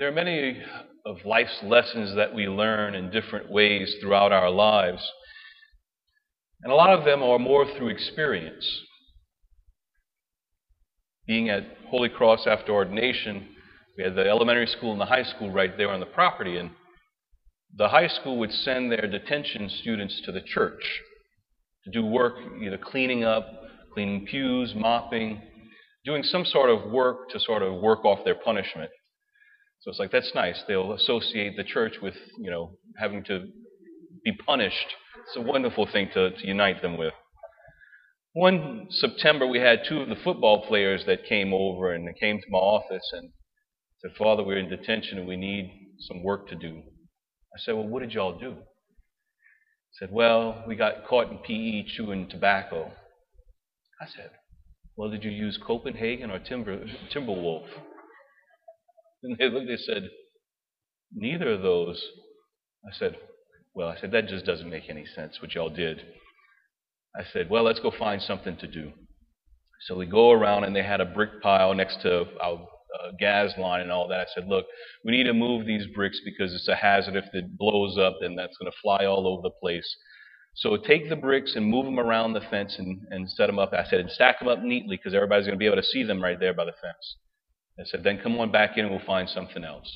There are many of life's lessons that we learn in different ways throughout our lives. And a lot of them are more through experience. Being at Holy Cross after ordination, we had the elementary school and the high school right there on the property, and the high school would send their detention students to the church to do work, either cleaning up, cleaning pews, mopping, doing some sort of work to sort of work off their punishment. So it's like, that's nice. They'll associate the church with, you know, having to be punished. It's a wonderful thing to, to unite them with. One September, we had two of the football players that came over and came to my office and said, Father, we're in detention and we need some work to do. I said, Well, what did y'all do? He said, Well, we got caught in PE chewing tobacco. I said, Well, did you use Copenhagen or Timber, Timberwolf? And they looked, they said, Neither of those. I said, Well, I said, that just doesn't make any sense what y'all did. I said, Well, let's go find something to do. So we go around and they had a brick pile next to our uh, gas line and all that. I said, Look, we need to move these bricks because it's a hazard. If it blows up, then that's going to fly all over the place. So take the bricks and move them around the fence and, and set them up. I said, and stack them up neatly because everybody's going to be able to see them right there by the fence. I said, then come on back in and we'll find something else.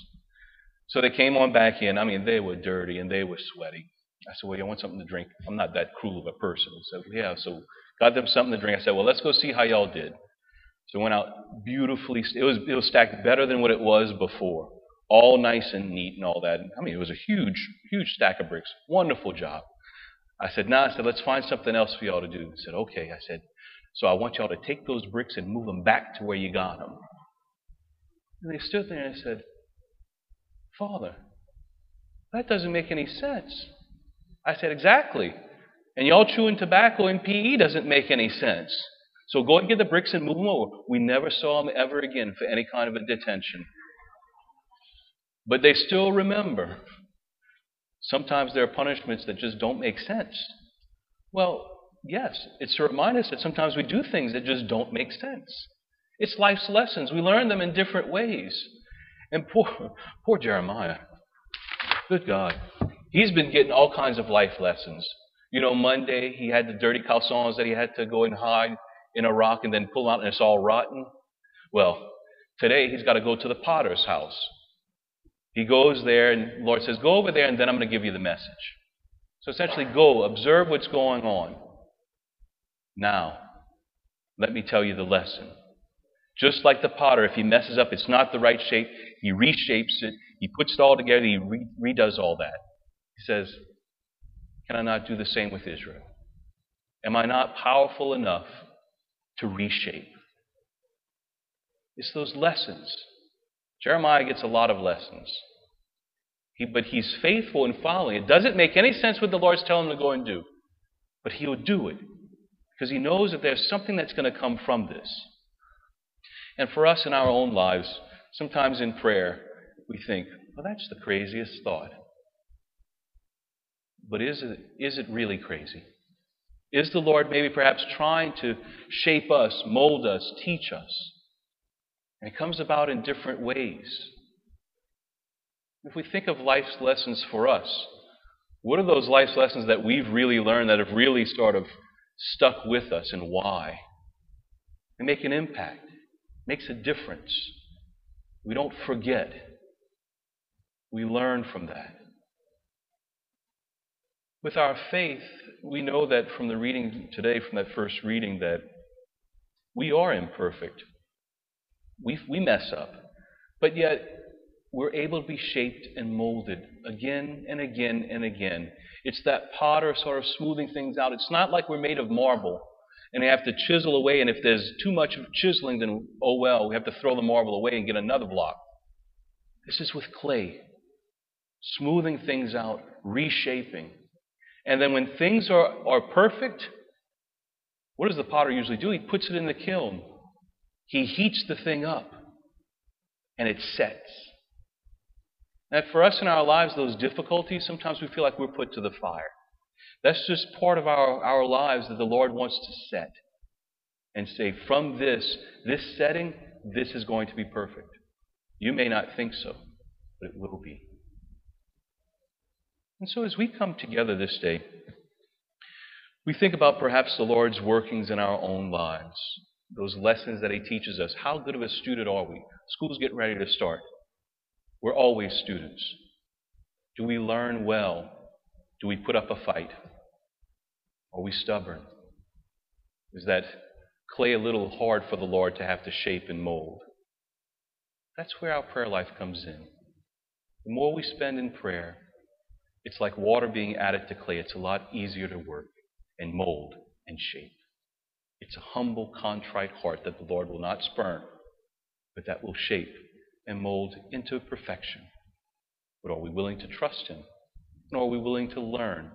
So they came on back in. I mean, they were dirty and they were sweaty. I said, well, you want something to drink? I'm not that cruel of a person. Said, yeah. So got them something to drink. I said, well, let's go see how y'all did. So went out beautifully. It was, it was stacked better than what it was before. All nice and neat and all that. I mean, it was a huge, huge stack of bricks. Wonderful job. I said, nah, I said, let's find something else for y'all to do. He said, okay. I said, so I want y'all to take those bricks and move them back to where you got them. And they stood there and said, Father, that doesn't make any sense. I said, Exactly. And y'all chewing tobacco in PE doesn't make any sense. So go and get the bricks and move them over. We never saw them ever again for any kind of a detention. But they still remember. Sometimes there are punishments that just don't make sense. Well, yes, it's to remind us that sometimes we do things that just don't make sense. It's life's lessons. We learn them in different ways. And poor, poor Jeremiah, good God, he's been getting all kinds of life lessons. You know, Monday he had the dirty calzones that he had to go and hide in a rock and then pull out and it's all rotten. Well, today he's got to go to the potter's house. He goes there and the Lord says, Go over there and then I'm going to give you the message. So essentially, go, observe what's going on. Now, let me tell you the lesson. Just like the potter, if he messes up, it's not the right shape, he reshapes it, he puts it all together, he re- redoes all that. He says, Can I not do the same with Israel? Am I not powerful enough to reshape? It's those lessons. Jeremiah gets a lot of lessons. He, but he's faithful in following. It doesn't make any sense what the Lord's telling him to go and do. But he'll do it because he knows that there's something that's going to come from this. And for us in our own lives, sometimes in prayer, we think, well, that's the craziest thought. But is it, is it really crazy? Is the Lord maybe perhaps trying to shape us, mold us, teach us? And it comes about in different ways. If we think of life's lessons for us, what are those life's lessons that we've really learned that have really sort of stuck with us and why? They make an impact makes a difference. We don't forget. We learn from that. With our faith, we know that from the reading today, from that first reading, that we are imperfect. We, we mess up. But yet, we're able to be shaped and molded again and again and again. It's that potter sort of smoothing things out. It's not like we're made of marble and we have to chisel away. And if there's too much chiseling, then oh well, we have to throw the marble away and get another block. This is with clay, smoothing things out, reshaping. And then when things are, are perfect, what does the potter usually do? He puts it in the kiln. He heats the thing up, and it sets. And for us in our lives, those difficulties, sometimes we feel like we're put to the fire. That's just part of our, our lives that the Lord wants to set and say, from this, this setting, this is going to be perfect. You may not think so, but it will be. And so, as we come together this day, we think about perhaps the Lord's workings in our own lives, those lessons that He teaches us. How good of a student are we? School's getting ready to start. We're always students. Do we learn well? Do we put up a fight? Are we stubborn? Is that clay a little hard for the Lord to have to shape and mold? That's where our prayer life comes in. The more we spend in prayer, it's like water being added to clay. It's a lot easier to work and mold and shape. It's a humble, contrite heart that the Lord will not spurn, but that will shape and mold into perfection. But are we willing to trust Him? And are we willing to learn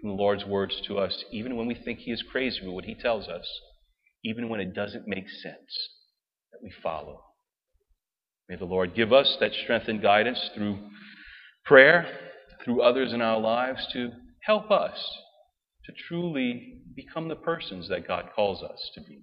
from the Lord's words to us, even when we think He is crazy with what He tells us, even when it doesn't make sense, that we follow? May the Lord give us that strength and guidance through prayer, through others in our lives to help us to truly become the persons that God calls us to be.